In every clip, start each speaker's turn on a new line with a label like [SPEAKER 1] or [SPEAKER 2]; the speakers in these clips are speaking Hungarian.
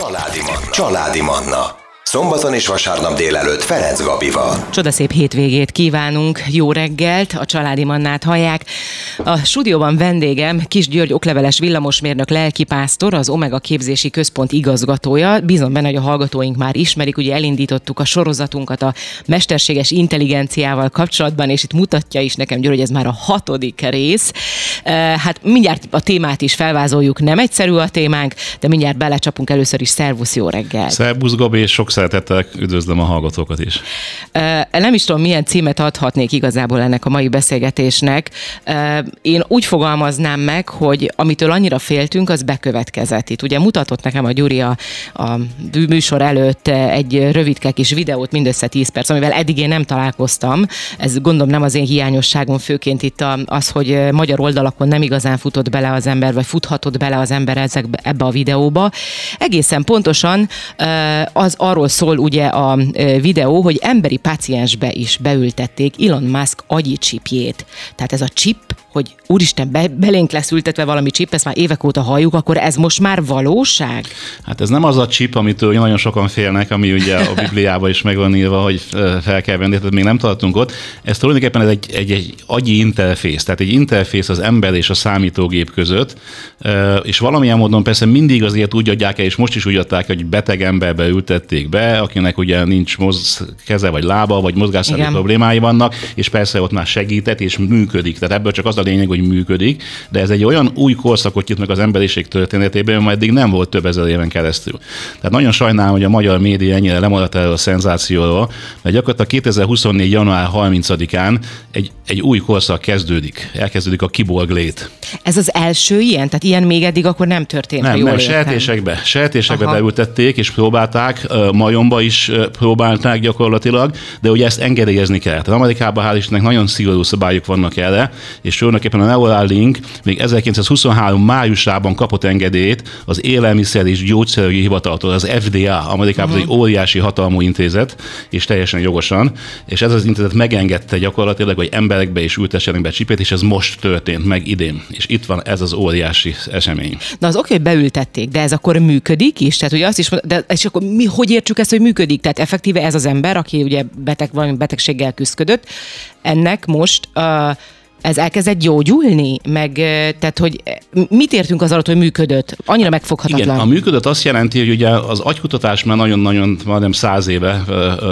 [SPEAKER 1] Családi Manna. Családi Manna. Szombaton és vasárnap délelőtt Ferenc Gabival.
[SPEAKER 2] Csodaszép hétvégét kívánunk, jó reggelt, a családi mannát hallják. A stúdióban vendégem Kis György okleveles villamosmérnök lelkipásztor, az Omega Képzési Központ igazgatója. Bízom benne, hogy a hallgatóink már ismerik, ugye elindítottuk a sorozatunkat a mesterséges intelligenciával kapcsolatban, és itt mutatja is nekem György, hogy ez már a hatodik rész. Hát mindjárt a témát is felvázoljuk, nem egyszerű a témánk, de mindjárt belecsapunk először is. Szervusz, jó reggel!
[SPEAKER 3] Szervusz Gabi, és sok szeretettel üdvözlöm a hallgatókat is.
[SPEAKER 2] Nem is tudom, milyen címet adhatnék igazából ennek a mai beszélgetésnek. Én úgy fogalmaznám meg, hogy amitől annyira féltünk, az bekövetkezett. Itt ugye mutatott nekem a Gyuri a, a műsor előtt egy rövidke kis videót, mindössze 10 perc, amivel eddig én nem találkoztam. Ez gondolom nem az én hiányosságom, főként itt az, hogy magyar oldalakon nem igazán futott bele az ember, vagy futhatott bele az ember ezekbe, ebbe a videóba. Egészen pontosan az arról szól ugye a videó, hogy emberi páciensbe is beültették Elon Musk agyi csipjét. Tehát ez a chip hogy úristen, be, belénk lesz ültetve valami chip, ezt már évek óta halljuk, akkor ez most már valóság?
[SPEAKER 3] Hát ez nem az a chip, amitől nagyon sokan félnek, ami ugye a Bibliában is meg van írva, hogy fel kell venni, tehát még nem tartunk ott. Ez tulajdonképpen ez egy, egy, egy agyi interfész, tehát egy interfész az ember és a számítógép között, és valamilyen módon persze mindig azért úgy adják el, és most is úgy adták, hogy beteg emberbe ültették be, akinek ugye nincs moz, keze vagy lába, vagy mozgásszerű problémái vannak, és persze ott már segített, és működik. Tehát ebből csak az a lényeg, hogy működik, de ez egy olyan új korszakot nyit meg az emberiség történetében, amely eddig nem volt több ezer éven keresztül. Tehát nagyon sajnálom, hogy a magyar média ennyire lemaradt erről a szenzációról, mert gyakorlatilag 2024. január 30-án egy, egy új korszak kezdődik. Elkezdődik a kiborglét.
[SPEAKER 2] Ez az első ilyen? Tehát ilyen még eddig akkor nem történt,
[SPEAKER 3] nem, nem, sertésekbe Aha. beültették, és próbálták, majomba is próbálták gyakorlatilag, de ugye ezt engedélyezni kell. Tehát Amerikában hál' Istennek nagyon szigorú szabályok vannak erre, és tulajdonképpen a Neuralink még 1923 májusában kapott engedélyt az élelmiszer és gyógyszerügyi hivataltól, az FDA, Amerikában uh-huh. egy óriási hatalmú intézet, és teljesen jogosan, és ez az intézet megengedte gyakorlatilag, hogy emberekbe is ültessenek be csipét, és ez most történt meg idén. És itt van ez az óriási esemény.
[SPEAKER 2] Na az oké, hogy beültették, de ez akkor működik is? Tehát ugye azt is, de és akkor mi hogy értsük ezt, hogy működik? Tehát effektíve ez az ember, aki ugye beteg, valami betegséggel küzdött, ennek most uh, ez elkezdett gyógyulni? Meg, tehát, hogy mit értünk az alatt, hogy működött? Annyira megfoghatatlan.
[SPEAKER 3] Igen, a működött azt jelenti, hogy ugye az agykutatás már nagyon-nagyon, majdnem száz éve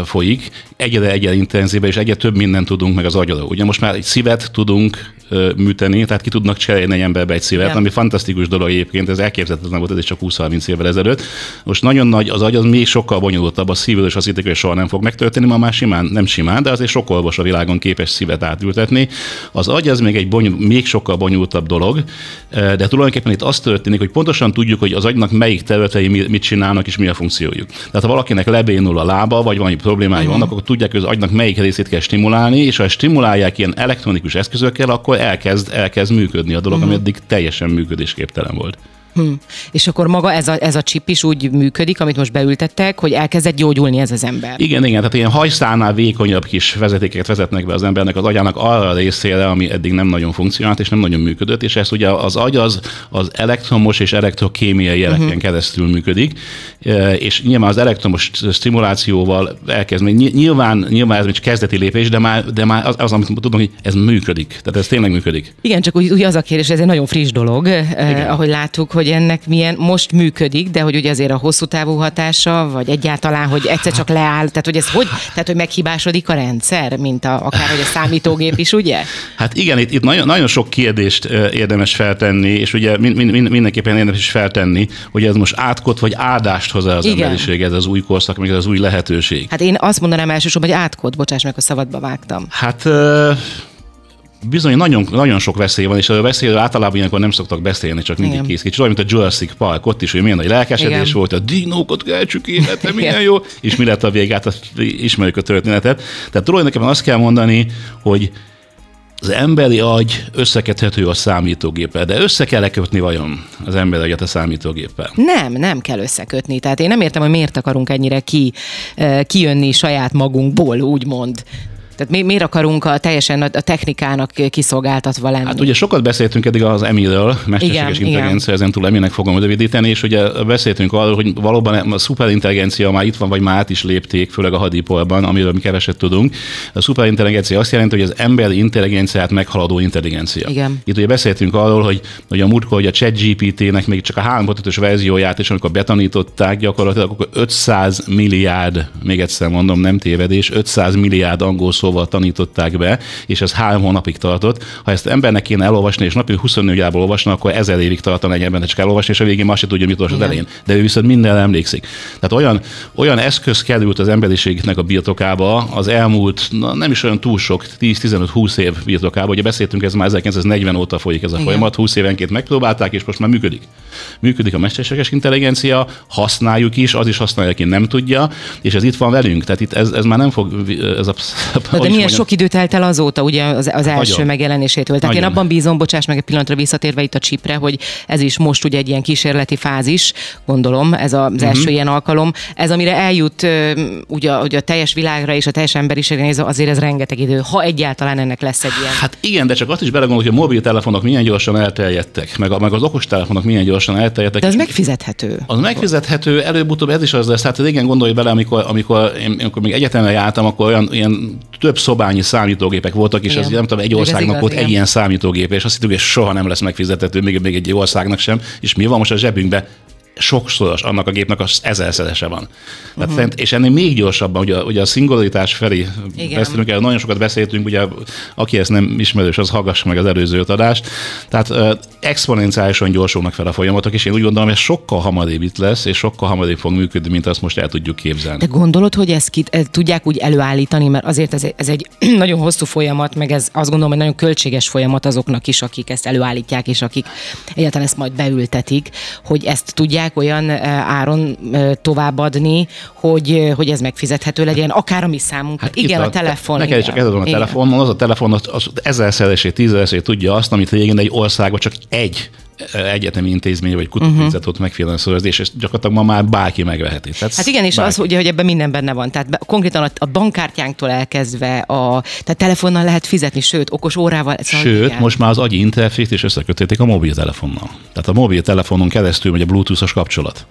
[SPEAKER 3] folyik, egyre egyre intenzíve, és egyre több mindent tudunk meg az agyról. Ugye most már egy szívet tudunk műteni, tehát ki tudnak cserélni egy emberbe egy szívet, Igen. ami fantasztikus dolog egyébként, ez elképzelhetetlen volt, ez csak 20-30 évvel ezelőtt. Most nagyon nagy, az agy az még sokkal bonyolultabb, a szívvel és azt hitték, hogy soha nem fog megtörténni, ma már simán, nem simán, de azért sok orvos a világon képes szívet átültetni. Az agy az még egy bonyol, még sokkal bonyolultabb dolog, de tulajdonképpen itt az történik, hogy pontosan tudjuk, hogy az agynak melyik területei mit csinálnak és mi a funkciójuk. Tehát ha valakinek lebénul a lába, vagy valami problémái uh-huh. vannak, akkor tudják, hogy az agynak melyik részét kell stimulálni, és ha stimulálják ilyen elektronikus eszközökkel, akkor elkezd, elkezd működni a dolog, uh-huh. ami eddig teljesen működésképtelen volt.
[SPEAKER 2] Hm. És akkor maga ez a, ez a chip is úgy működik, amit most beültettek, hogy elkezdett gyógyulni ez az ember.
[SPEAKER 3] Igen, igen, tehát ilyen hajszánál vékonyabb kis vezetéket vezetnek be az embernek az agyának arra a részére, ami eddig nem nagyon funkcionált és nem nagyon működött, és ezt ugye az agy az, az elektromos és elektrokémiai jeleken uh-huh. keresztül működik, e, és nyilván az elektromos stimulációval elkezd, nyilván, nyilván ez még kezdeti lépés, de már, de már az, az, amit tudom, hogy ez működik. Tehát ez tényleg működik.
[SPEAKER 2] Igen, csak úgy, úgy az a kérdés, ez egy nagyon friss dolog, eh, ahogy láttuk, hogy ennek milyen most működik, de hogy ugye azért a hosszú távú hatása, vagy egyáltalán, hogy egyszer csak leáll, tehát hogy ez hogy, tehát hogy meghibásodik a rendszer, mint a, akár hogy a számítógép is, ugye?
[SPEAKER 3] Hát igen, itt, itt nagyon, nagyon sok kérdést érdemes feltenni, és ugye mind, mind, mindenképpen érdemes is feltenni, hogy ez most átkot vagy áldást hoz az igen. emberiség, ez az új korszak, meg ez az új lehetőség.
[SPEAKER 2] Hát én azt mondanám elsősorban, hogy átkot, bocsáss meg, a szabadba vágtam.
[SPEAKER 3] Hát bizony nagyon, nagyon sok veszély van, és a veszélyről általában ilyenkor nem szoktak beszélni, csak mindig kész kicsit. Olyan, mint a Jurassic Park, ott is, hogy milyen nagy lelkesedés Igen. volt, a dinókat keltsük élete, milyen jó, és mi lett a végát, ismerjük a történetet. Tehát tulajdonképpen azt kell mondani, hogy az emberi agy összekedhető a számítógéppel, de össze kell kötni vajon az emberi agyat a számítógéppel?
[SPEAKER 2] Nem, nem kell összekötni. Tehát én nem értem, hogy miért akarunk ennyire ki, kijönni saját magunkból, úgymond. Tehát mi, miért akarunk a teljesen a, technikának kiszolgáltatva lenni?
[SPEAKER 3] Hát ugye sokat beszéltünk eddig az EMI-ről, mesterséges
[SPEAKER 2] Igen,
[SPEAKER 3] intelligencia, ezen túl eminek fogom rövidíteni, és ugye beszéltünk arról, hogy valóban a szuperintelligencia már itt van, vagy már át is lépték, főleg a hadipolban, amiről mi keveset tudunk. A szuperintelligencia azt jelenti, hogy az emberi intelligenciát meghaladó intelligencia.
[SPEAKER 2] Igen.
[SPEAKER 3] Itt ugye beszéltünk arról, hogy, hogy a múltkor, hogy a ChatGPT-nek még csak a 3.5-ös verzióját, és amikor betanították, gyakorlatilag akkor 500 milliárd, még egyszer mondom, nem tévedés, 500 milliárd angol szóval tanították be, és ez három hónapig tartott. Ha ezt embernek kéne elolvasni, és napi 24 órában olvasna, akkor ezer évig tartana egy embernek csak elolvasni, és a végén más se tudja, mit olvas az elején. De ő viszont minden emlékszik. Tehát olyan, olyan eszköz került az emberiségnek a birtokába az elmúlt, na, nem is olyan túl sok, 10-15-20 év birtokába. Ugye beszéltünk, ez már 1940 óta folyik ez a
[SPEAKER 2] Igen.
[SPEAKER 3] folyamat, 20 évenként megpróbálták, és most már működik. Működik a mesterséges intelligencia, használjuk is, az is használja, aki nem tudja, és ez itt van velünk. Tehát itt ez, ez már nem fog, ez a,
[SPEAKER 2] Na, de milyen
[SPEAKER 3] mondjam,
[SPEAKER 2] sok időt telt el azóta, ugye az, az első
[SPEAKER 3] Nagyon.
[SPEAKER 2] megjelenésétől. Tehát én
[SPEAKER 3] Nagyon.
[SPEAKER 2] abban bízom, bocsáss meg egy pillanatra visszatérve itt a csipre, hogy ez is most ugye egy ilyen kísérleti fázis, gondolom, ez az uh-huh. első ilyen alkalom. Ez, amire eljut ugye, a- ugye a teljes világra és a teljes emberiségre nézve, azért ez rengeteg idő, ha egyáltalán ennek lesz egy ilyen.
[SPEAKER 3] Hát igen, de csak azt is belegondolok, hogy a mobiltelefonok milyen gyorsan elterjedtek, meg, a, meg az okostelefonok milyen gyorsan elterjedtek.
[SPEAKER 2] De
[SPEAKER 3] és
[SPEAKER 2] megfizethető.
[SPEAKER 3] Az megfizethető, előbb-utóbb ez is az lesz. Hát régen gondolj bele, amikor, amikor én amikor még egyetemre jártam, akkor olyan ilyen több szobányi számítógépek voltak, és
[SPEAKER 2] Igen.
[SPEAKER 3] ez nem tudom, egy országnak
[SPEAKER 2] igaz,
[SPEAKER 3] volt
[SPEAKER 2] igen.
[SPEAKER 3] egy ilyen számítógép, és azt hittük, hogy soha nem lesz megfizethető, még, még egy országnak sem. És mi van most a zsebünkben? Sokszoros annak a gépnek az ezerszerese van. Tehát uh-huh. És ennél még gyorsabban, ugye, ugye a szingularitás felé
[SPEAKER 2] Igen.
[SPEAKER 3] beszélünk, erről nagyon sokat beszéltünk, ugye aki ezt nem ismerős, az hallgassa meg az előző adást. Tehát uh, exponenciálisan gyorsulnak fel a folyamatok, és én úgy gondolom, hogy sokkal hamarabb itt lesz, és sokkal hamarabb fog működni, mint azt most el tudjuk képzelni.
[SPEAKER 2] De gondolod, hogy ezt ki, ezt tudják úgy előállítani, mert azért ez, ez egy nagyon hosszú folyamat, meg ez azt gondolom, hogy nagyon költséges folyamat azoknak is, akik ezt előállítják, és akik egyáltalán ezt majd beültetik, hogy ezt tudják olyan eh, áron továbbadni, hogy, hogy ez megfizethető legyen, akár a mi számunkra. Hát igen,
[SPEAKER 3] itt
[SPEAKER 2] a telefon.
[SPEAKER 3] Neked
[SPEAKER 2] igen.
[SPEAKER 3] csak ez azon a telefonon, az a telefon az, az ezerszeresét, tízezerését tudja azt, amit régen egy országban csak egy egyetemi intézmény vagy kutatóintézet uh-huh. ott megfinanszírozni, és gyakorlatilag ma már bárki megveheti. Tehát
[SPEAKER 2] Hát igen, és
[SPEAKER 3] bárki.
[SPEAKER 2] az, ugye, hogy ebben minden benne van. Tehát be, konkrétan a, a bankkártyánktól elkezdve, a, tehát telefonnal lehet fizetni, sőt, okos órával. Szóval
[SPEAKER 3] Sőt,
[SPEAKER 2] igen.
[SPEAKER 3] most már az agyi interfészt is összekötötték a mobiltelefonnal. Tehát a mobiltelefonon keresztül megy a bluetooth-os kapcsolat.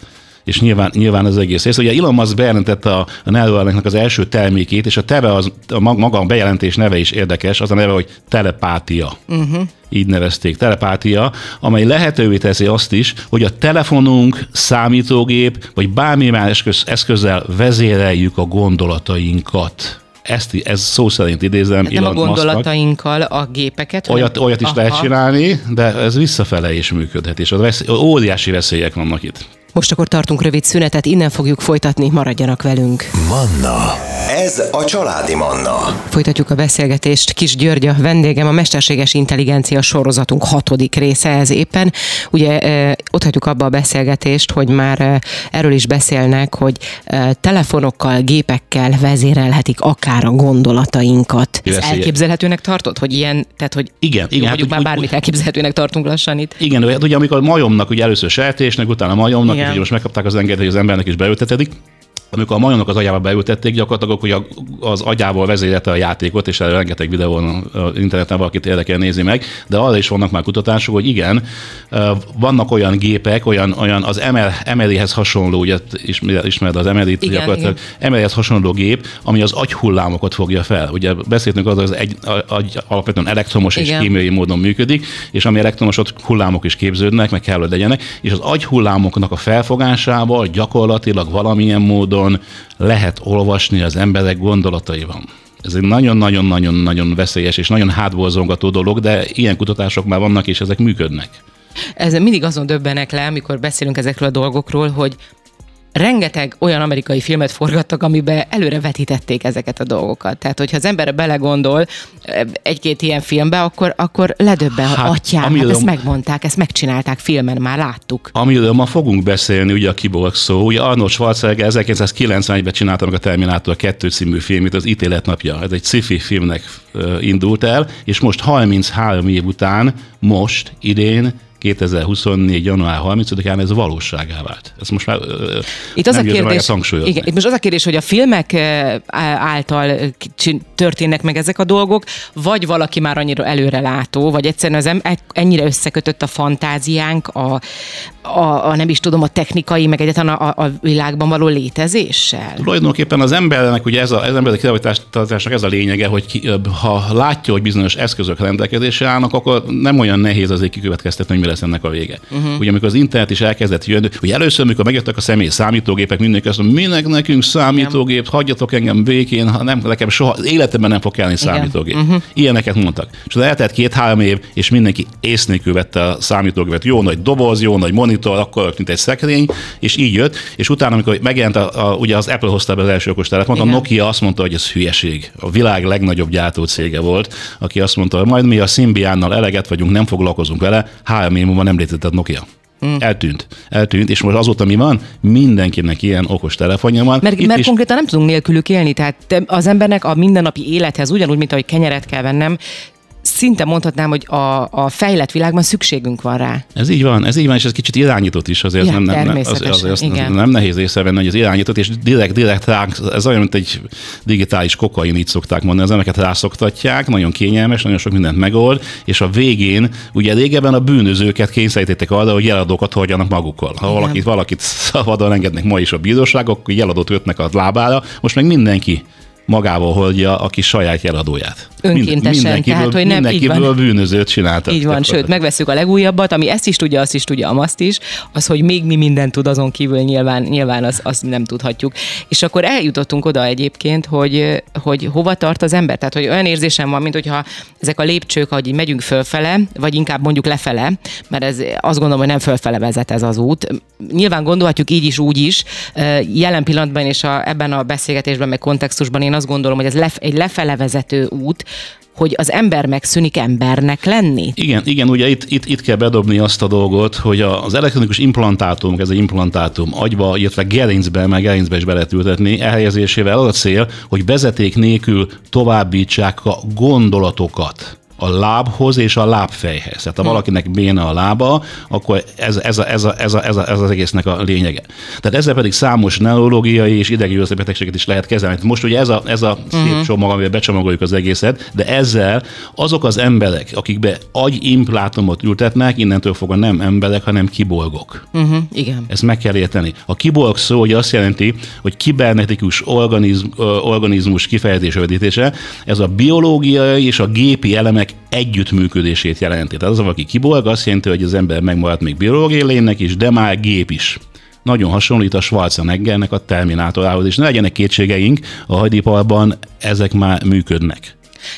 [SPEAKER 3] És nyilván, nyilván az egész rész. Ugye Elon Musk bejelentette a, a Neuralink az első termékét, és a teve az, a mag- maga a bejelentés neve is érdekes, az a neve, hogy telepátia. Uh-huh. Így nevezték, telepátia, amely lehetővé teszi azt is, hogy a telefonunk, számítógép, vagy bármi más eszköz, eszközzel vezéreljük a gondolatainkat. Ezt, ez szó szerint idézem
[SPEAKER 2] Tehát nem a
[SPEAKER 3] Elon Musknak.
[SPEAKER 2] gondolatainkkal a gépeket. hanem-
[SPEAKER 3] Olyat, olyat is
[SPEAKER 2] Aha.
[SPEAKER 3] lehet csinálni, de ez visszafele is működhet, és a veszély, óriási veszélyek vannak itt.
[SPEAKER 2] Most akkor tartunk rövid szünetet, innen fogjuk folytatni, maradjanak velünk.
[SPEAKER 1] Manna. Ez a családi Manna.
[SPEAKER 2] Folytatjuk a beszélgetést. Kis György a vendégem, a Mesterséges Intelligencia sorozatunk hatodik része ez éppen. Ugye ott hagyjuk abba a beszélgetést, hogy már erről is beszélnek, hogy telefonokkal, gépekkel vezérelhetik akár a gondolatainkat. Ez elképzelhetőnek tartod, hogy ilyen, tehát hogy
[SPEAKER 3] Igen, igen, hát
[SPEAKER 2] már
[SPEAKER 3] úgy-
[SPEAKER 2] bármit elképzelhetőnek tartunk lassan itt.
[SPEAKER 3] Igen, hát ugye amikor a majomnak, ugye először sertésnek, utána majomnak,
[SPEAKER 2] Igen.
[SPEAKER 3] Ugye most megkapták az engedélyt, hogy az embernek is beültetedik, amikor a majomnak az agyába beültették, gyakorlatilag hogy a- az agyával vezérelte a játékot, és erre rengeteg videón interneten valakit érdekel nézi meg, de arra is vannak már kutatások, hogy igen, vannak olyan gépek, olyan, olyan az ML, ML-hez hasonló, ugye ismer- ismered az ML-t,
[SPEAKER 2] Igen,
[SPEAKER 3] gyakorlatilag ML-hez hasonló gép, ami az agyhullámokat fogja fel. Ugye beszéltünk arról, hogy az egy, agy alapvetően elektromos és
[SPEAKER 2] Igen.
[SPEAKER 3] kémiai módon működik, és ami elektromos, ott hullámok is képződnek, meg kell, hogy legyenek, és az agyhullámoknak a felfogásával gyakorlatilag valamilyen módon lehet olvasni az emberek gondolataiban. Ez egy nagyon-nagyon-nagyon-nagyon veszélyes és nagyon hátborzongató dolog, de ilyen kutatások már vannak, és ezek működnek.
[SPEAKER 2] Ez mindig azon döbbenek le, amikor beszélünk ezekről a dolgokról, hogy rengeteg olyan amerikai filmet forgattak, amiben előre vetítették ezeket a dolgokat. Tehát, hogyha az ember belegondol eh, egy-két ilyen filmbe, akkor, akkor ledöbben,
[SPEAKER 3] Hát,
[SPEAKER 2] hát, atyám, hát
[SPEAKER 3] amiről-
[SPEAKER 2] ezt megmondták, ezt megcsinálták filmen, már láttuk.
[SPEAKER 3] Amiről ma fogunk beszélni, ugye a kiborg szó. Ugye Arnold Schwarzenegger 1991-ben csinálta meg a Terminátor 2 című filmét, az ítélet napja. Ez egy sci-fi filmnek indult el, és most 33 év után, most, idén, 2024. január 30-án ez valóságá vált. Ez most már
[SPEAKER 2] itt az a kérdés, igen, itt most az a kérdés, hogy a filmek által történnek meg ezek a dolgok, vagy valaki már annyira előre látó, vagy egyszerűen az ennyire összekötött a fantáziánk, a, a, a nem is tudom, a technikai, meg egyáltalán a, a világban való létezéssel?
[SPEAKER 3] Tulajdonképpen az embernek, ugye ez a, az emberek kreativitásnak ez a lényege, hogy ki, ha látja, hogy bizonyos eszközök rendelkezésre állnak, akkor nem olyan nehéz azért kikövetkeztetni, hogy mi lesz ennek a vége. Uh-huh. Ugye amikor az internet is elkezdett jönni, hogy először, amikor megjöttek a személy számítógépek, mindenki azt mondja, minek nekünk számítógép, hagyjatok engem békén, ha nem, nekem soha életemben nem fog kellni számítógép. Uh-huh. Ilyeneket mondtak. És eltelt két-három év, és mindenki ész nélkül vette a számítógépet. Jó nagy doboz, jó nagy monitor, akkor mint egy szekrény, és így jött. És utána, amikor megjelent, a, a, ugye az Apple hozta be az első okos telefont, a Nokia azt mondta, hogy ez hülyeség. A világ legnagyobb gyártó cége volt, aki azt mondta, hogy majd mi a Symbiánnal eleget vagyunk, nem foglalkozunk vele, három múlva nem létezett Nokia. Mm. Eltűnt. Eltűnt, és most azóta mi van? Mindenkinek ilyen okos telefonja van.
[SPEAKER 2] Mert, mert is... konkrétan nem tudunk nélkülük élni, tehát az embernek a mindennapi élethez, ugyanúgy, mint ahogy kenyeret kell vennem, szinte mondhatnám, hogy a, a fejlett világban szükségünk van rá.
[SPEAKER 3] Ez így van, ez így van, és ez kicsit irányított is, azért ja, nem, nem, az, az, az, igen. nem nehéz észrevenni, hogy az irányított, és direkt, direkt ránk, ez olyan, mint egy digitális kokain, így szokták mondani, az embereket rászoktatják, nagyon kényelmes, nagyon sok mindent megold, és a végén, ugye régebben a bűnözőket kényszerítették arra, hogy jeladókat hordjanak magukkal. Ha valakit, valakit szabadon engednek ma is a bíróságok, akkor jeladót ötnek a lábára, most meg mindenki magával hordja a kis saját jeladóját.
[SPEAKER 2] Önkéntesen, mindenkiből, tehát hogy nem
[SPEAKER 3] így van. bűnözőt csináltak.
[SPEAKER 2] Így van, sőt, megveszük a legújabbat, ami ezt is tudja, azt is tudja, azt is, az, hogy még mi mindent tud azon kívül, nyilván, nyilván azt az nem tudhatjuk. És akkor eljutottunk oda egyébként, hogy, hogy hova tart az ember. Tehát, hogy olyan érzésem van, mint hogyha ezek a lépcsők, ahogy így megyünk fölfele, vagy inkább mondjuk lefele, mert ez azt gondolom, hogy nem fölfele vezet ez az út. Nyilván gondolhatjuk így is, úgy is. Jelen pillanatban és a, ebben a beszélgetésben, meg kontextusban én azt gondolom, hogy ez lef, egy lefele vezető út, hogy az ember megszűnik embernek lenni?
[SPEAKER 3] Igen, igen, ugye itt, itt, itt kell bedobni azt a dolgot, hogy az elektronikus implantátum, ez egy implantátum agyba, illetve gerincbe, meg gerincbe is be lehet ültetni, elhelyezésével az a cél, hogy vezeték nélkül továbbítsák a gondolatokat a lábhoz és a lábfejhez. Tehát ha hm. valakinek béna a lába, akkor ez, ez, a, ez, a, ez, a, ez, a, ez az egésznek a lényege. Tehát ezzel pedig számos neurológiai és idegi betegséget is lehet kezelni. Most ugye ez a, ez a szép uh-huh. csomag, amivel becsomagoljuk az egészet, de ezzel azok az emberek, akikbe agyimplátomot ültetnek, innentől fogva nem emberek, hanem kibolgok.
[SPEAKER 2] Uh-huh. Igen.
[SPEAKER 3] Ezt meg kell érteni. A kibolg szó hogy azt jelenti, hogy kibernetikus organizm, organizmus kifejezés Ez a biológiai és a gépi elemek emberek együttműködését jelenti. Tehát az, aki kibolg, azt jelenti, hogy az ember megmaradt még biológiai lénynek is, de már gép is nagyon hasonlít a Schwarzeneggernek a Terminátorához, és ne legyenek kétségeink, a hadiparban ezek már működnek.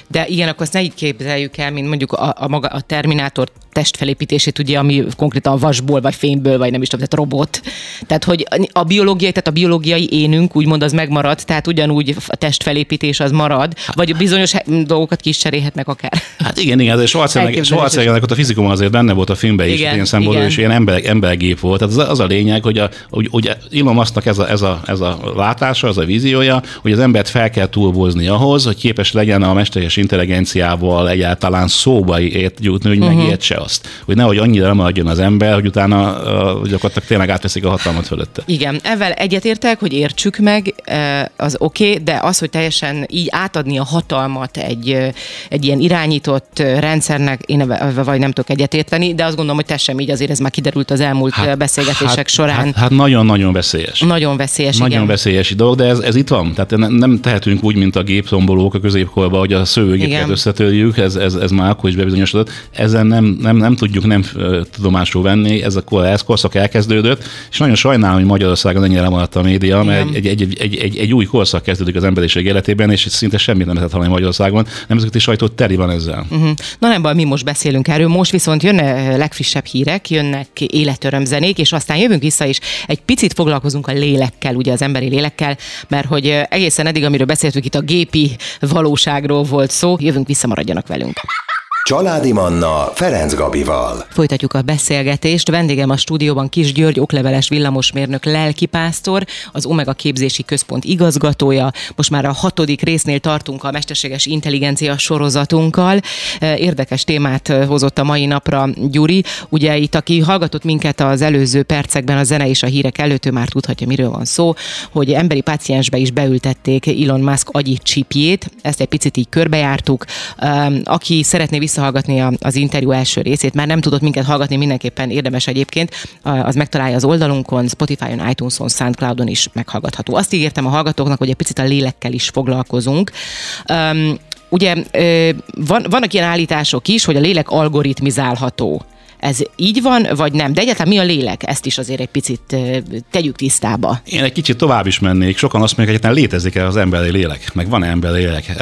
[SPEAKER 2] De igen, akkor azt ne így képzeljük el, mint mondjuk a, a, maga, a Terminátor testfelépítését, ugye, ami konkrétan vasból, vagy fényből, vagy nem is tudom, tehát robot. Tehát, hogy a biológiai, tehát a biológiai énünk úgymond az megmarad, tehát ugyanúgy a testfelépítés az marad, vagy bizonyos dolgokat ki is cserélhetnek akár.
[SPEAKER 3] Hát igen, igen, Schwarzenegger, Schwarzeneggernek ott a fizikum azért benne volt a filmben is, igen, ilyen szempontból, és ilyen ember, embergép volt. Tehát az, az a lényeg, hogy, a, hogy, hogy Elon Musknak ez a, ez, a, ez a látása, az a víziója, hogy az embert fel kell túlbozni ahhoz, hogy képes legyen a mesterséges intelligenciával egyáltalán szóba ért jutni, hogy uh-huh. megértse azt. Hogy nehogy annyira nem adjon az ember, hogy utána uh, gyakorlatilag tényleg átveszik a hatalmat fölötte.
[SPEAKER 2] Igen, ezzel egyetértek, hogy értsük meg, az oké, okay, de az, hogy teljesen így átadni a hatalmat egy, egy ilyen irányított rendszernek, én vagy nem tudok egyetérteni, de azt gondolom, hogy te sem így, azért ez már kiderült az elmúlt hát, beszélgetések hát, során.
[SPEAKER 3] Hát, hát nagyon-nagyon veszélyes.
[SPEAKER 2] Nagyon veszélyes,
[SPEAKER 3] Nagyon
[SPEAKER 2] igen.
[SPEAKER 3] veszélyes dolog, de ez, ez itt van. Tehát nem, nem tehetünk úgy, mint a géptombolók a középkorban, hogy a szőgépet összetörjük, ez, ez, ez már akkor is bebizonyosodott. Ezen nem, nem, nem tudjuk nem tudomásul venni, ez a kor, ez korszak elkezdődött, és nagyon sajnálom, hogy Magyarországon ennyire lemaradt a média, mert egy, egy, egy, egy, egy, egy, új korszak kezdődik az emberiség életében, és szinte semmit nem lehet hallani Magyarországon. Nemzeti sajtó teli van ezzel.
[SPEAKER 2] Uh-huh. Na nem baj, mi most beszélünk erről. Most viszont jönne legfrissebb hírek, jönnek életörömzenék, és aztán jövünk vissza, és egy picit foglalkozunk a lélekkel, ugye az emberi lélekkel, mert hogy egészen eddig, amiről beszéltünk itt a gépi valóságról volt szó, jövünk vissza, maradjanak velünk.
[SPEAKER 1] Családi Manna Ferenc Gabival.
[SPEAKER 2] Folytatjuk a beszélgetést. Vendégem a stúdióban Kis György, okleveles villamosmérnök lelkipásztor, az Omega Képzési Központ igazgatója. Most már a hatodik résznél tartunk a Mesterséges Intelligencia sorozatunkkal. Érdekes témát hozott a mai napra Gyuri. Ugye itt, aki hallgatott minket az előző percekben a zene és a hírek előtt, ő már tudhatja, miről van szó, hogy emberi páciensbe is beültették Elon Musk agyi csipjét. Ezt egy picit így körbejártuk. Aki szeretné visszahallgatni az interjú első részét, már nem tudott minket hallgatni, mindenképpen érdemes egyébként, az megtalálja az oldalunkon, Spotify-on, iTunes-on, Soundcloud-on is meghallgatható. Azt ígértem a hallgatóknak, hogy egy picit a lélekkel is foglalkozunk. Um, ugye van, vannak ilyen állítások is, hogy a lélek algoritmizálható. Ez így van, vagy nem? De egyáltalán mi a lélek? Ezt is azért egy picit tegyük tisztába.
[SPEAKER 3] Én egy kicsit tovább is mennék. Sokan azt mondják, hogy létezik-e az emberi lélek, meg van-e emberi lélek.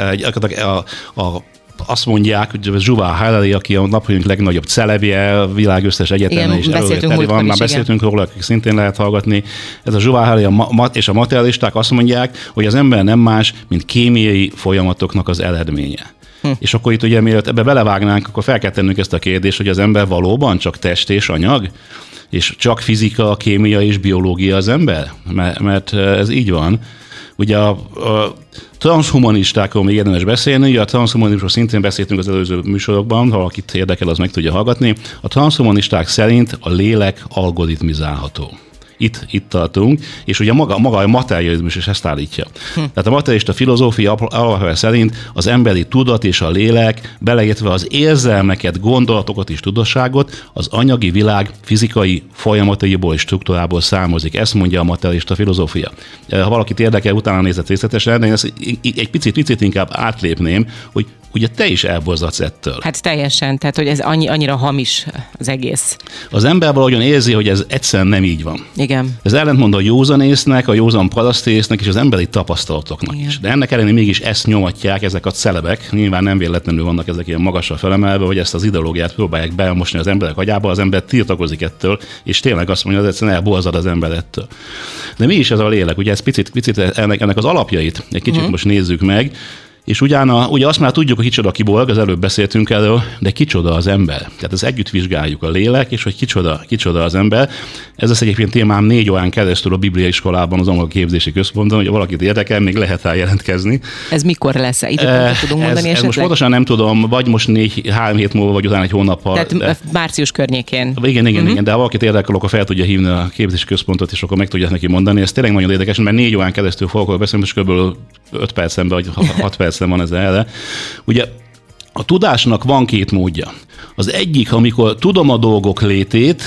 [SPEAKER 3] A, a, a azt mondják, hogy Zsuvá Harari, aki a napjunk legnagyobb celebje, a világ összes egyetemen
[SPEAKER 2] is beszéltünk
[SPEAKER 3] van, már beszéltünk róla, akik szintén lehet hallgatni. Ez a Zsuvá Harari a ma- és a materialisták azt mondják, hogy az ember nem más, mint kémiai folyamatoknak az eredménye. Hm. És akkor itt ugye, mielőtt ebbe belevágnánk, akkor fel kell tennünk ezt a kérdést, hogy az ember valóban csak test és anyag? És csak fizika, kémia és biológia az ember? Mert, mert ez így van. Ugye a, a transhumanistákról még érdemes beszélni, ugye a transhumanizmusról szintén beszéltünk az előző műsorokban, ha akit érdekel, az meg tudja hallgatni. A transhumanisták szerint a lélek algoritmizálható itt, itt tartunk, és ugye maga, maga a materializmus is ezt állítja. Hm. Tehát a materialista filozófia alapvetően szerint az emberi tudat és a lélek, beleértve az érzelmeket, gondolatokat és tudatságot, az anyagi világ fizikai folyamataiból és struktúrából származik. Ezt mondja a materialista filozófia. Ha valakit érdekel, utána nézett részletesen, de én ezt egy picit, picit inkább átlépném, hogy ugye te is elborzadsz ettől.
[SPEAKER 2] Hát teljesen, tehát hogy ez annyi, annyira hamis az egész.
[SPEAKER 3] Az ember valahogyan érzi, hogy ez egyszerűen nem így van.
[SPEAKER 2] Igen.
[SPEAKER 3] Ez ellentmond a józanésznek, a józan parasztésznek és az emberi tapasztalatoknak Igen. is. De ennek ellenére mégis ezt nyomatják ezek a celebek. Nyilván nem véletlenül vannak ezek ilyen magasra felemelve, hogy ezt az ideológiát próbálják beelmosni az emberek agyába, az ember tiltakozik ettől, és tényleg azt mondja, hogy egyszerűen elborzad az ember ettől. De mi is ez a lélek? Ugye ez picit, picit ennek, ennek az alapjait egy kicsit uh-huh. most nézzük meg. És ugyan, ugye azt már tudjuk, hogy kicsoda kibolg, az előbb beszéltünk erről, de kicsoda az ember. Tehát ez együtt vizsgáljuk a lélek, és hogy kicsoda, kicsoda az ember. Ez az egyébként témám négy órán keresztül a Bibliai iskolában, az angol képzési központban, hogy valakit érdekel, még lehet rá jelentkezni.
[SPEAKER 2] Ez mikor lesz? Időpontot e, tudunk mondani ez,
[SPEAKER 3] ez most pontosan nem tudom, vagy most négy, három hét múlva, vagy utána egy hónappal.
[SPEAKER 2] Tehát de... március környékén.
[SPEAKER 3] Igen, igen, uh-huh. igen, de ha valakit érdekel, akkor fel tudja hívni a képzési központot, és akkor meg tudja neki mondani. Ez tényleg nagyon érdekes, mert négy órán keresztül fogok beszélni, és kb. 5 percen, vagy 6 percen van ez erre. Ugye a tudásnak van két módja. Az egyik, amikor tudom a dolgok létét,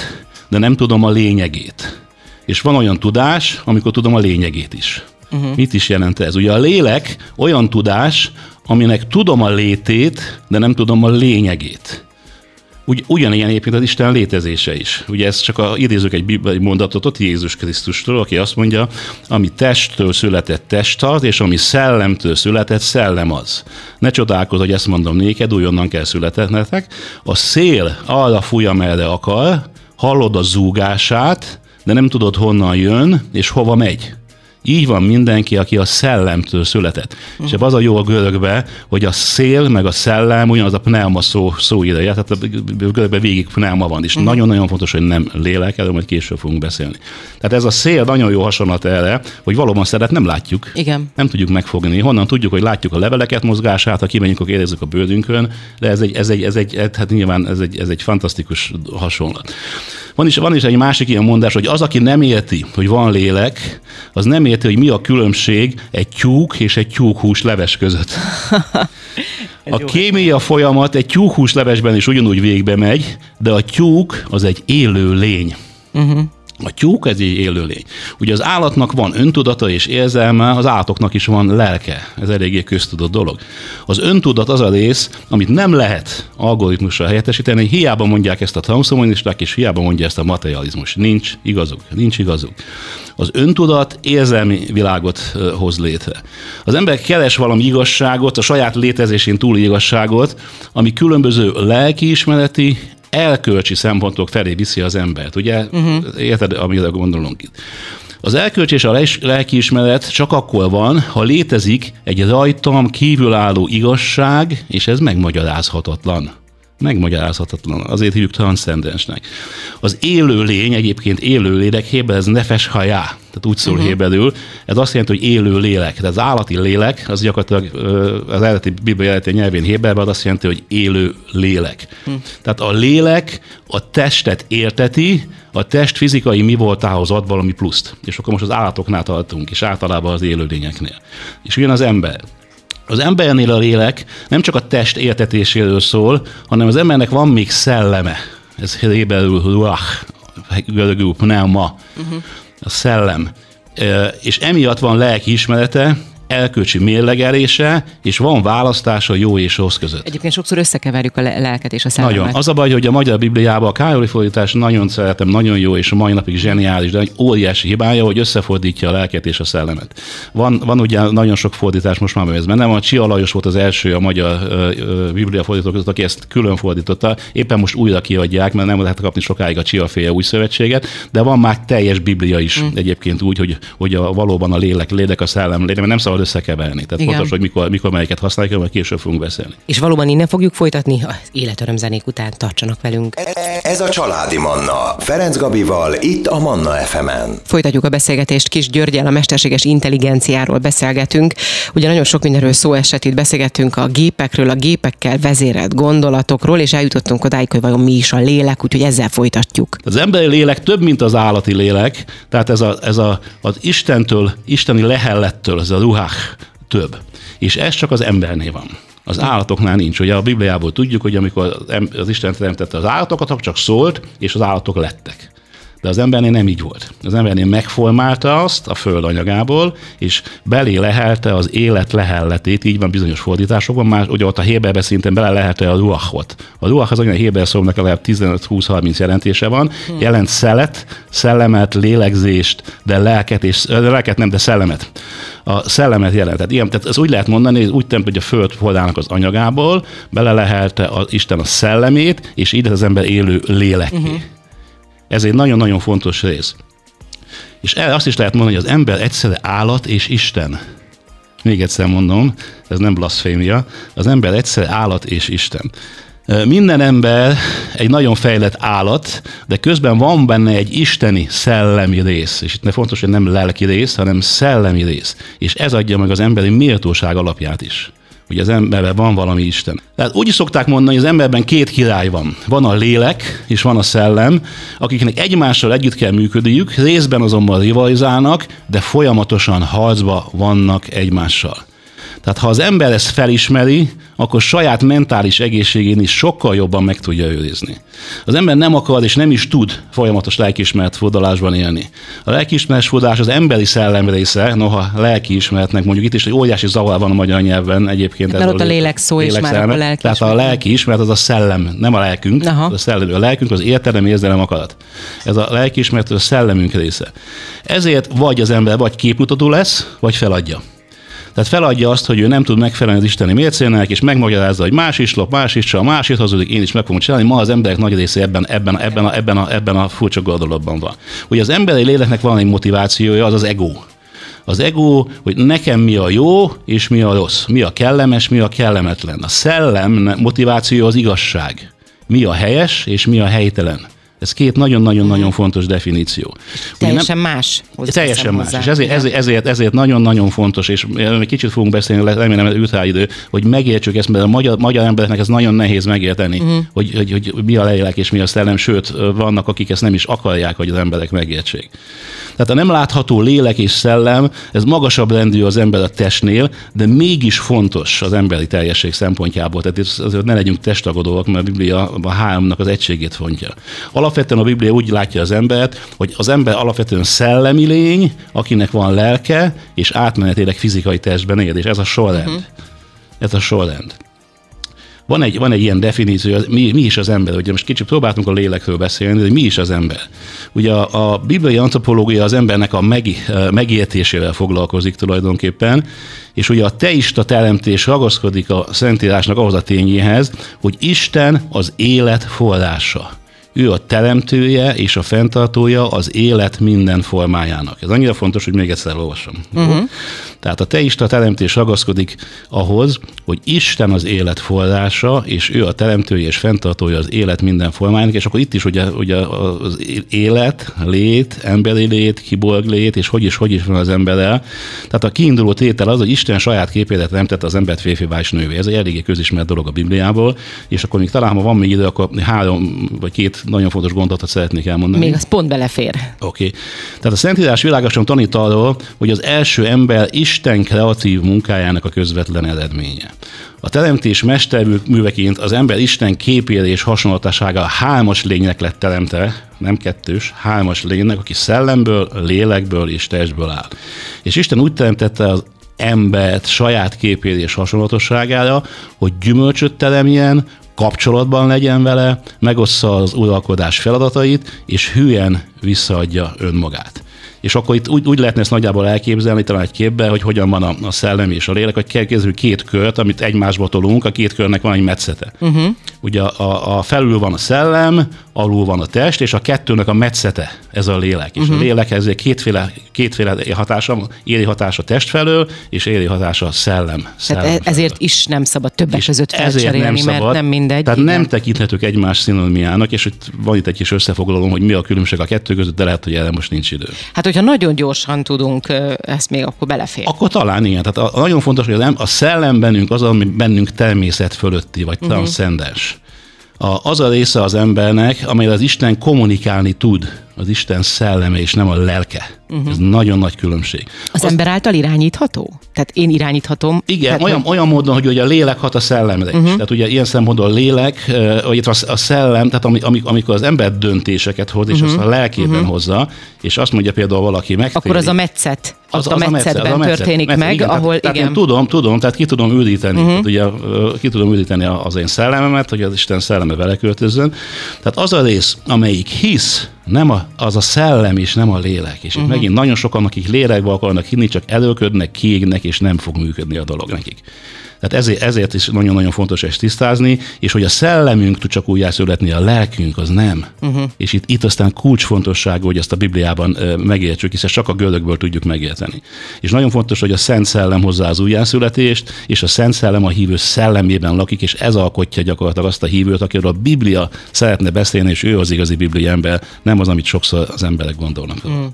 [SPEAKER 3] de nem tudom a lényegét. És van olyan tudás, amikor tudom a lényegét is. Uh-huh. Mit is jelent ez? Ugye a lélek olyan tudás, aminek tudom a létét, de nem tudom a lényegét. Ugy, ugyanilyen egyébként az Isten létezése is. Ugye ez csak a, idézők egy, egy mondatot ott Jézus Krisztustól, aki azt mondja, ami testtől született test tart, és ami szellemtől született szellem az. Ne csodálkozz, hogy ezt mondom néked, újonnan kell születetnetek. A szél arra fúj, amerre akar, hallod a zúgását, de nem tudod honnan jön, és hova megy. Így van mindenki, aki a szellemtől született. Uh-huh. És az a jó a görögbe, hogy a szél meg a szellem ugyanaz a pneuma szó, szó ideje, tehát a görögben végig pneuma van, és uh-huh. nagyon-nagyon fontos, hogy nem lélek, erről majd később fogunk beszélni. Tehát ez a szél nagyon jó hasonlat erre, hogy valóban szeret nem látjuk.
[SPEAKER 2] Igen.
[SPEAKER 3] Nem tudjuk megfogni. Honnan tudjuk, hogy látjuk a leveleket mozgását, ha kimegyünk, akkor érezzük a bőrünkön, de ez egy, ez egy, ez egy, hát nyilván ez egy, ez egy fantasztikus hasonlat. Van is, van is egy másik ilyen mondás, hogy az, aki nem érti, hogy van lélek, az nem érti, hogy mi a különbség egy tyúk és egy tyúkhús leves között. a kémia folyamat egy tyúkhús levesben is ugyanúgy végbe megy, de a tyúk az egy élő lény. Uh-huh. A tyúk ez egy élőlény. Ugye az állatnak van öntudata és érzelme, az állatoknak is van lelke. Ez eléggé köztudott dolog. Az öntudat az a rész, amit nem lehet algoritmusra helyettesíteni, hiába mondják ezt a transhumanisták, és hiába mondja ezt a materializmus. Nincs igazuk, nincs igazuk. Az öntudat érzelmi világot hoz létre. Az ember keres valami igazságot, a saját létezésén túli igazságot, ami különböző lelkiismereti, elkölcsi szempontok felé viszi az embert. Ugye, uh-huh. érted, amire gondolunk itt? Az elkölcs és a lelkiismeret csak akkor van, ha létezik egy rajtam kívülálló igazság, és ez megmagyarázhatatlan. Megmagyarázhatatlan. Azért hívjuk transzcendensnek. Az élő lény, egyébként élő lélek, héber ez nefes hajá, tehát úgy szól uh-huh. héberül. Ez azt jelenti, hogy élő lélek. De az állati lélek, az gyakorlatilag az eredeti biblia eredeti nyelvén héberben, az azt jelenti, hogy élő lélek. Uh-huh. Tehát a lélek a testet érteti, a test fizikai mi voltához ad valami pluszt. És akkor most az állatoknál tartunk, és általában az élőlényeknél. És ugyan az ember. Az embernél a lélek nem csak a test értetéséről szól, hanem az embernek van még szelleme. Ez héberül ruach, görögül pneuma, uh-huh. A szellem. És emiatt van lelki ismerete, elkölcsi mérlegelése, és van választása jó és rossz között.
[SPEAKER 2] Egyébként sokszor összekeverjük a lelket és a szellemet.
[SPEAKER 3] Nagyon. Az a baj, hogy a magyar Bibliában a Károly fordítás nagyon szeretem, nagyon jó, és a mai napig zseniális, de egy óriási hibája, hogy összefordítja a lelket és a szellemet. Van, van ugye nagyon sok fordítás most már ez benne, a Csia Lajos volt az első a magyar Biblia fordítók között, aki ezt külön fordította. Éppen most újra kiadják, mert nem lehet kapni sokáig a Csia féle új szövetséget, de van már teljes Biblia is mm. egyébként úgy, hogy, hogy a, valóban a lélek, lélek a szellem, lélek, mert nem szabad összekeverni. Tehát Igen. fontos, hogy mikor, mikor melyiket használjuk, majd később fogunk beszélni.
[SPEAKER 2] És valóban innen fogjuk folytatni az életörömzenék után. Tartsanak velünk.
[SPEAKER 1] Ez a Családi Manna. Ferenc Gabival, itt a Manna FM-en.
[SPEAKER 2] Folytatjuk a beszélgetést Kis Györgyel, a mesterséges intelligenciáról beszélgetünk. Ugye nagyon sok mindenről szó esett, itt beszélgettünk a gépekről, a gépekkel vezérelt gondolatokról, és eljutottunk odáig, hogy vajon mi is a lélek, úgyhogy ezzel folytatjuk.
[SPEAKER 3] Az emberi lélek több, mint az állati lélek, tehát ez, a, ez a, az Istentől, isteni lehellettől, ez a ruhá több. És ez csak az embernél van. Az állatoknál nincs. Ugye a Bibliából tudjuk, hogy amikor az Isten teremtette az állatokat, csak szólt, és az állatok lettek. De az embernél nem így volt. Az embernél megformálta azt a föld anyagából, és belé lehelte az élet lehelletét, így van bizonyos fordításokban, már ugye ott a Héberbe szinten bele lehelte a ruachot. A ruach az olyan Héber szónak a 15-20-30 jelentése van, hmm. jelent szelet, szellemet, lélegzést, de lelket, és lelket nem, de szellemet. A szellemet jelent. Tehát, ilyen, tehát ez úgy lehet mondani, hogy úgy temt, hogy a föld holdának az anyagából bele lehelte a, Isten a szellemét, és így az ember élő lélekké. Uh-huh. Ez egy nagyon-nagyon fontos rész. És el azt is lehet mondani, hogy az ember egyszerre állat és Isten. Még egyszer mondom, ez nem blasfémia, az ember egyszer állat és Isten. Minden ember egy nagyon fejlett állat, de közben van benne egy isteni szellemi rész. És itt fontos, hogy nem lelki rész, hanem szellemi rész. És ez adja meg az emberi méltóság alapját is hogy az emberben van valami Isten. Tehát úgy is szokták mondani, hogy az emberben két király van. Van a lélek, és van a szellem, akiknek egymással együtt kell működniük, részben azonban rivalizálnak, de folyamatosan harcba vannak egymással. Tehát ha az ember ezt felismeri, akkor saját mentális egészségén is sokkal jobban meg tudja őrizni. Az ember nem akar és nem is tud folyamatos lelkiismeret fordulásban élni. A lelkiismeret fordulás az emberi szellem része, noha lelkiismeretnek mondjuk itt is egy óriási zavar van a magyar nyelven egyébként.
[SPEAKER 2] Mert ott a lélek szó lélek is már a lelki
[SPEAKER 3] Tehát a lelki ismeret az a szellem, nem a lelkünk. Aha. A, szellem, a lelkünk az értelem, érzelem, akarat. Ez a lelkiismeret a szellemünk része. Ezért vagy az ember vagy képmutató lesz, vagy feladja. Tehát feladja azt, hogy ő nem tud megfelelni az isteni mércének, és megmagyarázza, hogy más is lop, más is csak, más is hazudik, én is meg fogom csinálni. Ma az emberek nagy része ebben, ebben, ebben, a, ebben, a, ebben a furcsa gondolatban van. Ugye az emberi léleknek van egy motivációja, az az ego. Az ego, hogy nekem mi a jó, és mi a rossz. Mi a kellemes, mi a kellemetlen. A szellem motiváció az igazság. Mi a helyes, és mi a helytelen. Ez két nagyon-nagyon-nagyon fontos definíció.
[SPEAKER 2] Teljesen nem, más.
[SPEAKER 3] Teljesen más. Hozzá. És ezért, ezért, ezért, ezért nagyon-nagyon fontos, és egy kicsit fogunk beszélni, remélem, hogy jut rá idő, hogy megértsük ezt, mert a magyar, magyar embereknek ez nagyon nehéz megérteni, uh-huh. hogy, hogy, hogy, mi a lélek és mi a szellem, sőt, vannak, akik ezt nem is akarják, hogy az emberek megértsék. Tehát a nem látható lélek és szellem, ez magasabb rendű az ember a testnél, de mégis fontos az emberi teljesség szempontjából. Tehát azért ne legyünk testagodóak, mert a Biblia a háromnak az egységét fontja. Alapvetően a Biblia úgy látja az embert, hogy az ember alapvetően szellemi lény, akinek van lelke, és átmenetileg fizikai testben él, és ez a sorrend. Uh-huh. Ez a sorrend. Van egy, van egy ilyen definíció, mi, mi is az ember. Ugye most kicsit próbáltunk a lélekről beszélni, de mi is az ember. Ugye a, a bibliai antropológia az embernek a meg, megértésével foglalkozik tulajdonképpen, és ugye a teista teremtés ragaszkodik a Szentírásnak ahhoz a tényéhez, hogy Isten az élet forrása. Ő a teremtője és a fenntartója az élet minden formájának. Ez annyira fontos, hogy még egyszer olvasom. Uh-huh. Tehát a teista teremtés ragaszkodik ahhoz, hogy Isten az élet forrása, és ő a teremtője és fenntartója az élet minden formájának, és akkor itt is ugye, ugye az élet, lét, emberi lét, kiborg lét, és hogy is, hogy is van az emberrel. Tehát a kiinduló tétel az, hogy Isten saját képére teremtette az embert férfi és nővé. Ez egy eléggé közismert dolog a Bibliából, és akkor még talán, ha van még idő, akkor három vagy két nagyon fontos gondolatot szeretnék elmondani.
[SPEAKER 2] Még az pont belefér.
[SPEAKER 3] Oké. Okay. Tehát a Szentírás világosan tanít arról, hogy az első ember Isten kreatív munkájának a közvetlen eredménye. A teremtés mesterműveként az ember Isten képére és hasonlatásága hármas lénynek lett teremtve, nem kettős, hármas lénynek, aki szellemből, lélekből és testből áll. És Isten úgy teremtette az embert saját képére és hasonlatosságára, hogy gyümölcsöt teremjen, kapcsolatban legyen vele, megossza az uralkodás feladatait, és hülyen visszaadja önmagát. És akkor itt úgy, úgy lehetne ezt nagyjából elképzelni, talán egy képbe, hogy hogyan van a, a szellem és a lélek, hogy kezdjük két kört, amit egymásba tolunk, a két körnek van egy metszete. Uh-huh. Ugye a, a felül van a szellem, alul van a test, és a kettőnek a metszete, ez a lélek. És uh-huh. a mhm. lélek ezért kétféle, kétféle hatása, éri hatása test felől, és éri hatása a szellem. szellem
[SPEAKER 2] Tehát ezért is nem szabad többek és között felcserélni, nem szabad, mert nem mindegy.
[SPEAKER 3] Tehát igen. nem tekinthetők egymás szinonimiának, és itt van itt egy kis összefoglalom, hogy mi a különbség a kettő között, de lehet, hogy erre most nincs idő.
[SPEAKER 2] Hát, hogyha nagyon gyorsan tudunk, ezt még akkor belefér.
[SPEAKER 3] Akkor talán igen. Tehát a, a nagyon fontos, hogy a szellem bennünk az, ami bennünk természet fölötti, vagy uh-huh. transzcendens a, az a része az embernek, amelyel az Isten kommunikálni tud, az Isten szelleme, és nem a lelke. Uh-huh. Ez nagyon nagy különbség.
[SPEAKER 2] Az, az ember által irányítható? Tehát én irányíthatom?
[SPEAKER 3] Igen,
[SPEAKER 2] tehát,
[SPEAKER 3] olyan, olyan módon, hogy ugye a lélek hat a szellemre uh-huh. Tehát ugye ilyen szempontból a lélek, vagy a szellem, tehát ami, amikor az ember döntéseket hoz, és uh-huh. azt a lelkében uh-huh. hozza, és azt mondja például valaki meg.
[SPEAKER 2] Akkor az a metszet. Az, az, a metszetben a történik metszet, meg, igen, ahol
[SPEAKER 3] tehát, igen. Tehát én tudom, tudom, tehát ki tudom üdíteni, uh-huh. tehát ugye ki tudom üdíteni az én szellememet, hogy az Isten szelleme vele költözzön. Tehát az a rész, amelyik hisz, nem a, az a szellem és nem a lélek. És uh-huh. megint nagyon sokan, akik lélekbe akarnak hinni, csak előködnek, kiégnek, és nem fog működni a dolog nekik. Tehát ezért, ezért is nagyon-nagyon fontos ezt tisztázni, és hogy a szellemünk tud csak újjászületni, a lelkünk az nem. Uh-huh. És itt, itt aztán kulcsfontosságú, hogy ezt a Bibliában megértsük, hiszen csak a görögből tudjuk megérteni. És nagyon fontos, hogy a Szent Szellem hozzá az újjászületést, és a Szent Szellem a hívő szellemében lakik, és ez alkotja gyakorlatilag azt a hívőt, akiről a Biblia szeretne beszélni, és ő az igazi Biblia ember, nem az, amit sokszor az emberek gondolnak. Mm.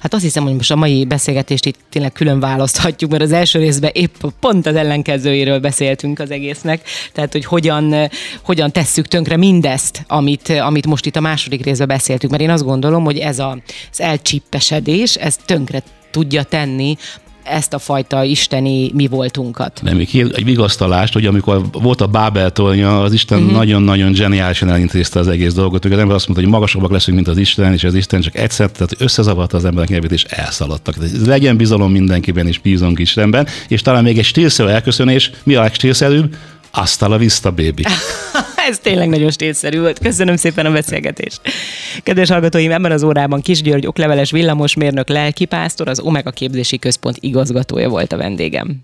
[SPEAKER 2] Hát azt hiszem, hogy most a mai beszélgetést itt tényleg külön választhatjuk, mert az első részben épp pont az ellenkezőjére hátteréről beszéltünk az egésznek, tehát hogy hogyan, hogyan tesszük tönkre mindezt, amit, amit most itt a második részben beszéltünk, mert én azt gondolom, hogy ez a, az elcsippesedés, ez tönkre tudja tenni ezt a fajta isteni mi voltunkat.
[SPEAKER 3] Nem, egy vigasztalást, hogy amikor volt a Bábel tornya, az Isten uh-huh. nagyon-nagyon zseniálisan elintézte az egész dolgot. Az ember azt mondta, hogy magasabbak leszünk, mint az Isten, és az Isten csak egyszer, tehát összezavarta az emberek nyelvét, és elszaladtak. Tehát legyen bizalom mindenkiben, és bízunk Istenben. És talán még egy stílszerű elköszönés, mi a legstílszerűbb? Hasta la vista, baby.
[SPEAKER 2] Ez tényleg nagyon stílszerű volt. Köszönöm szépen a beszélgetést. Kedves hallgatóim, ebben az órában Kis György okleveles villamosmérnök lelkipásztor, az Omega Képzési Központ igazgatója volt a vendégem.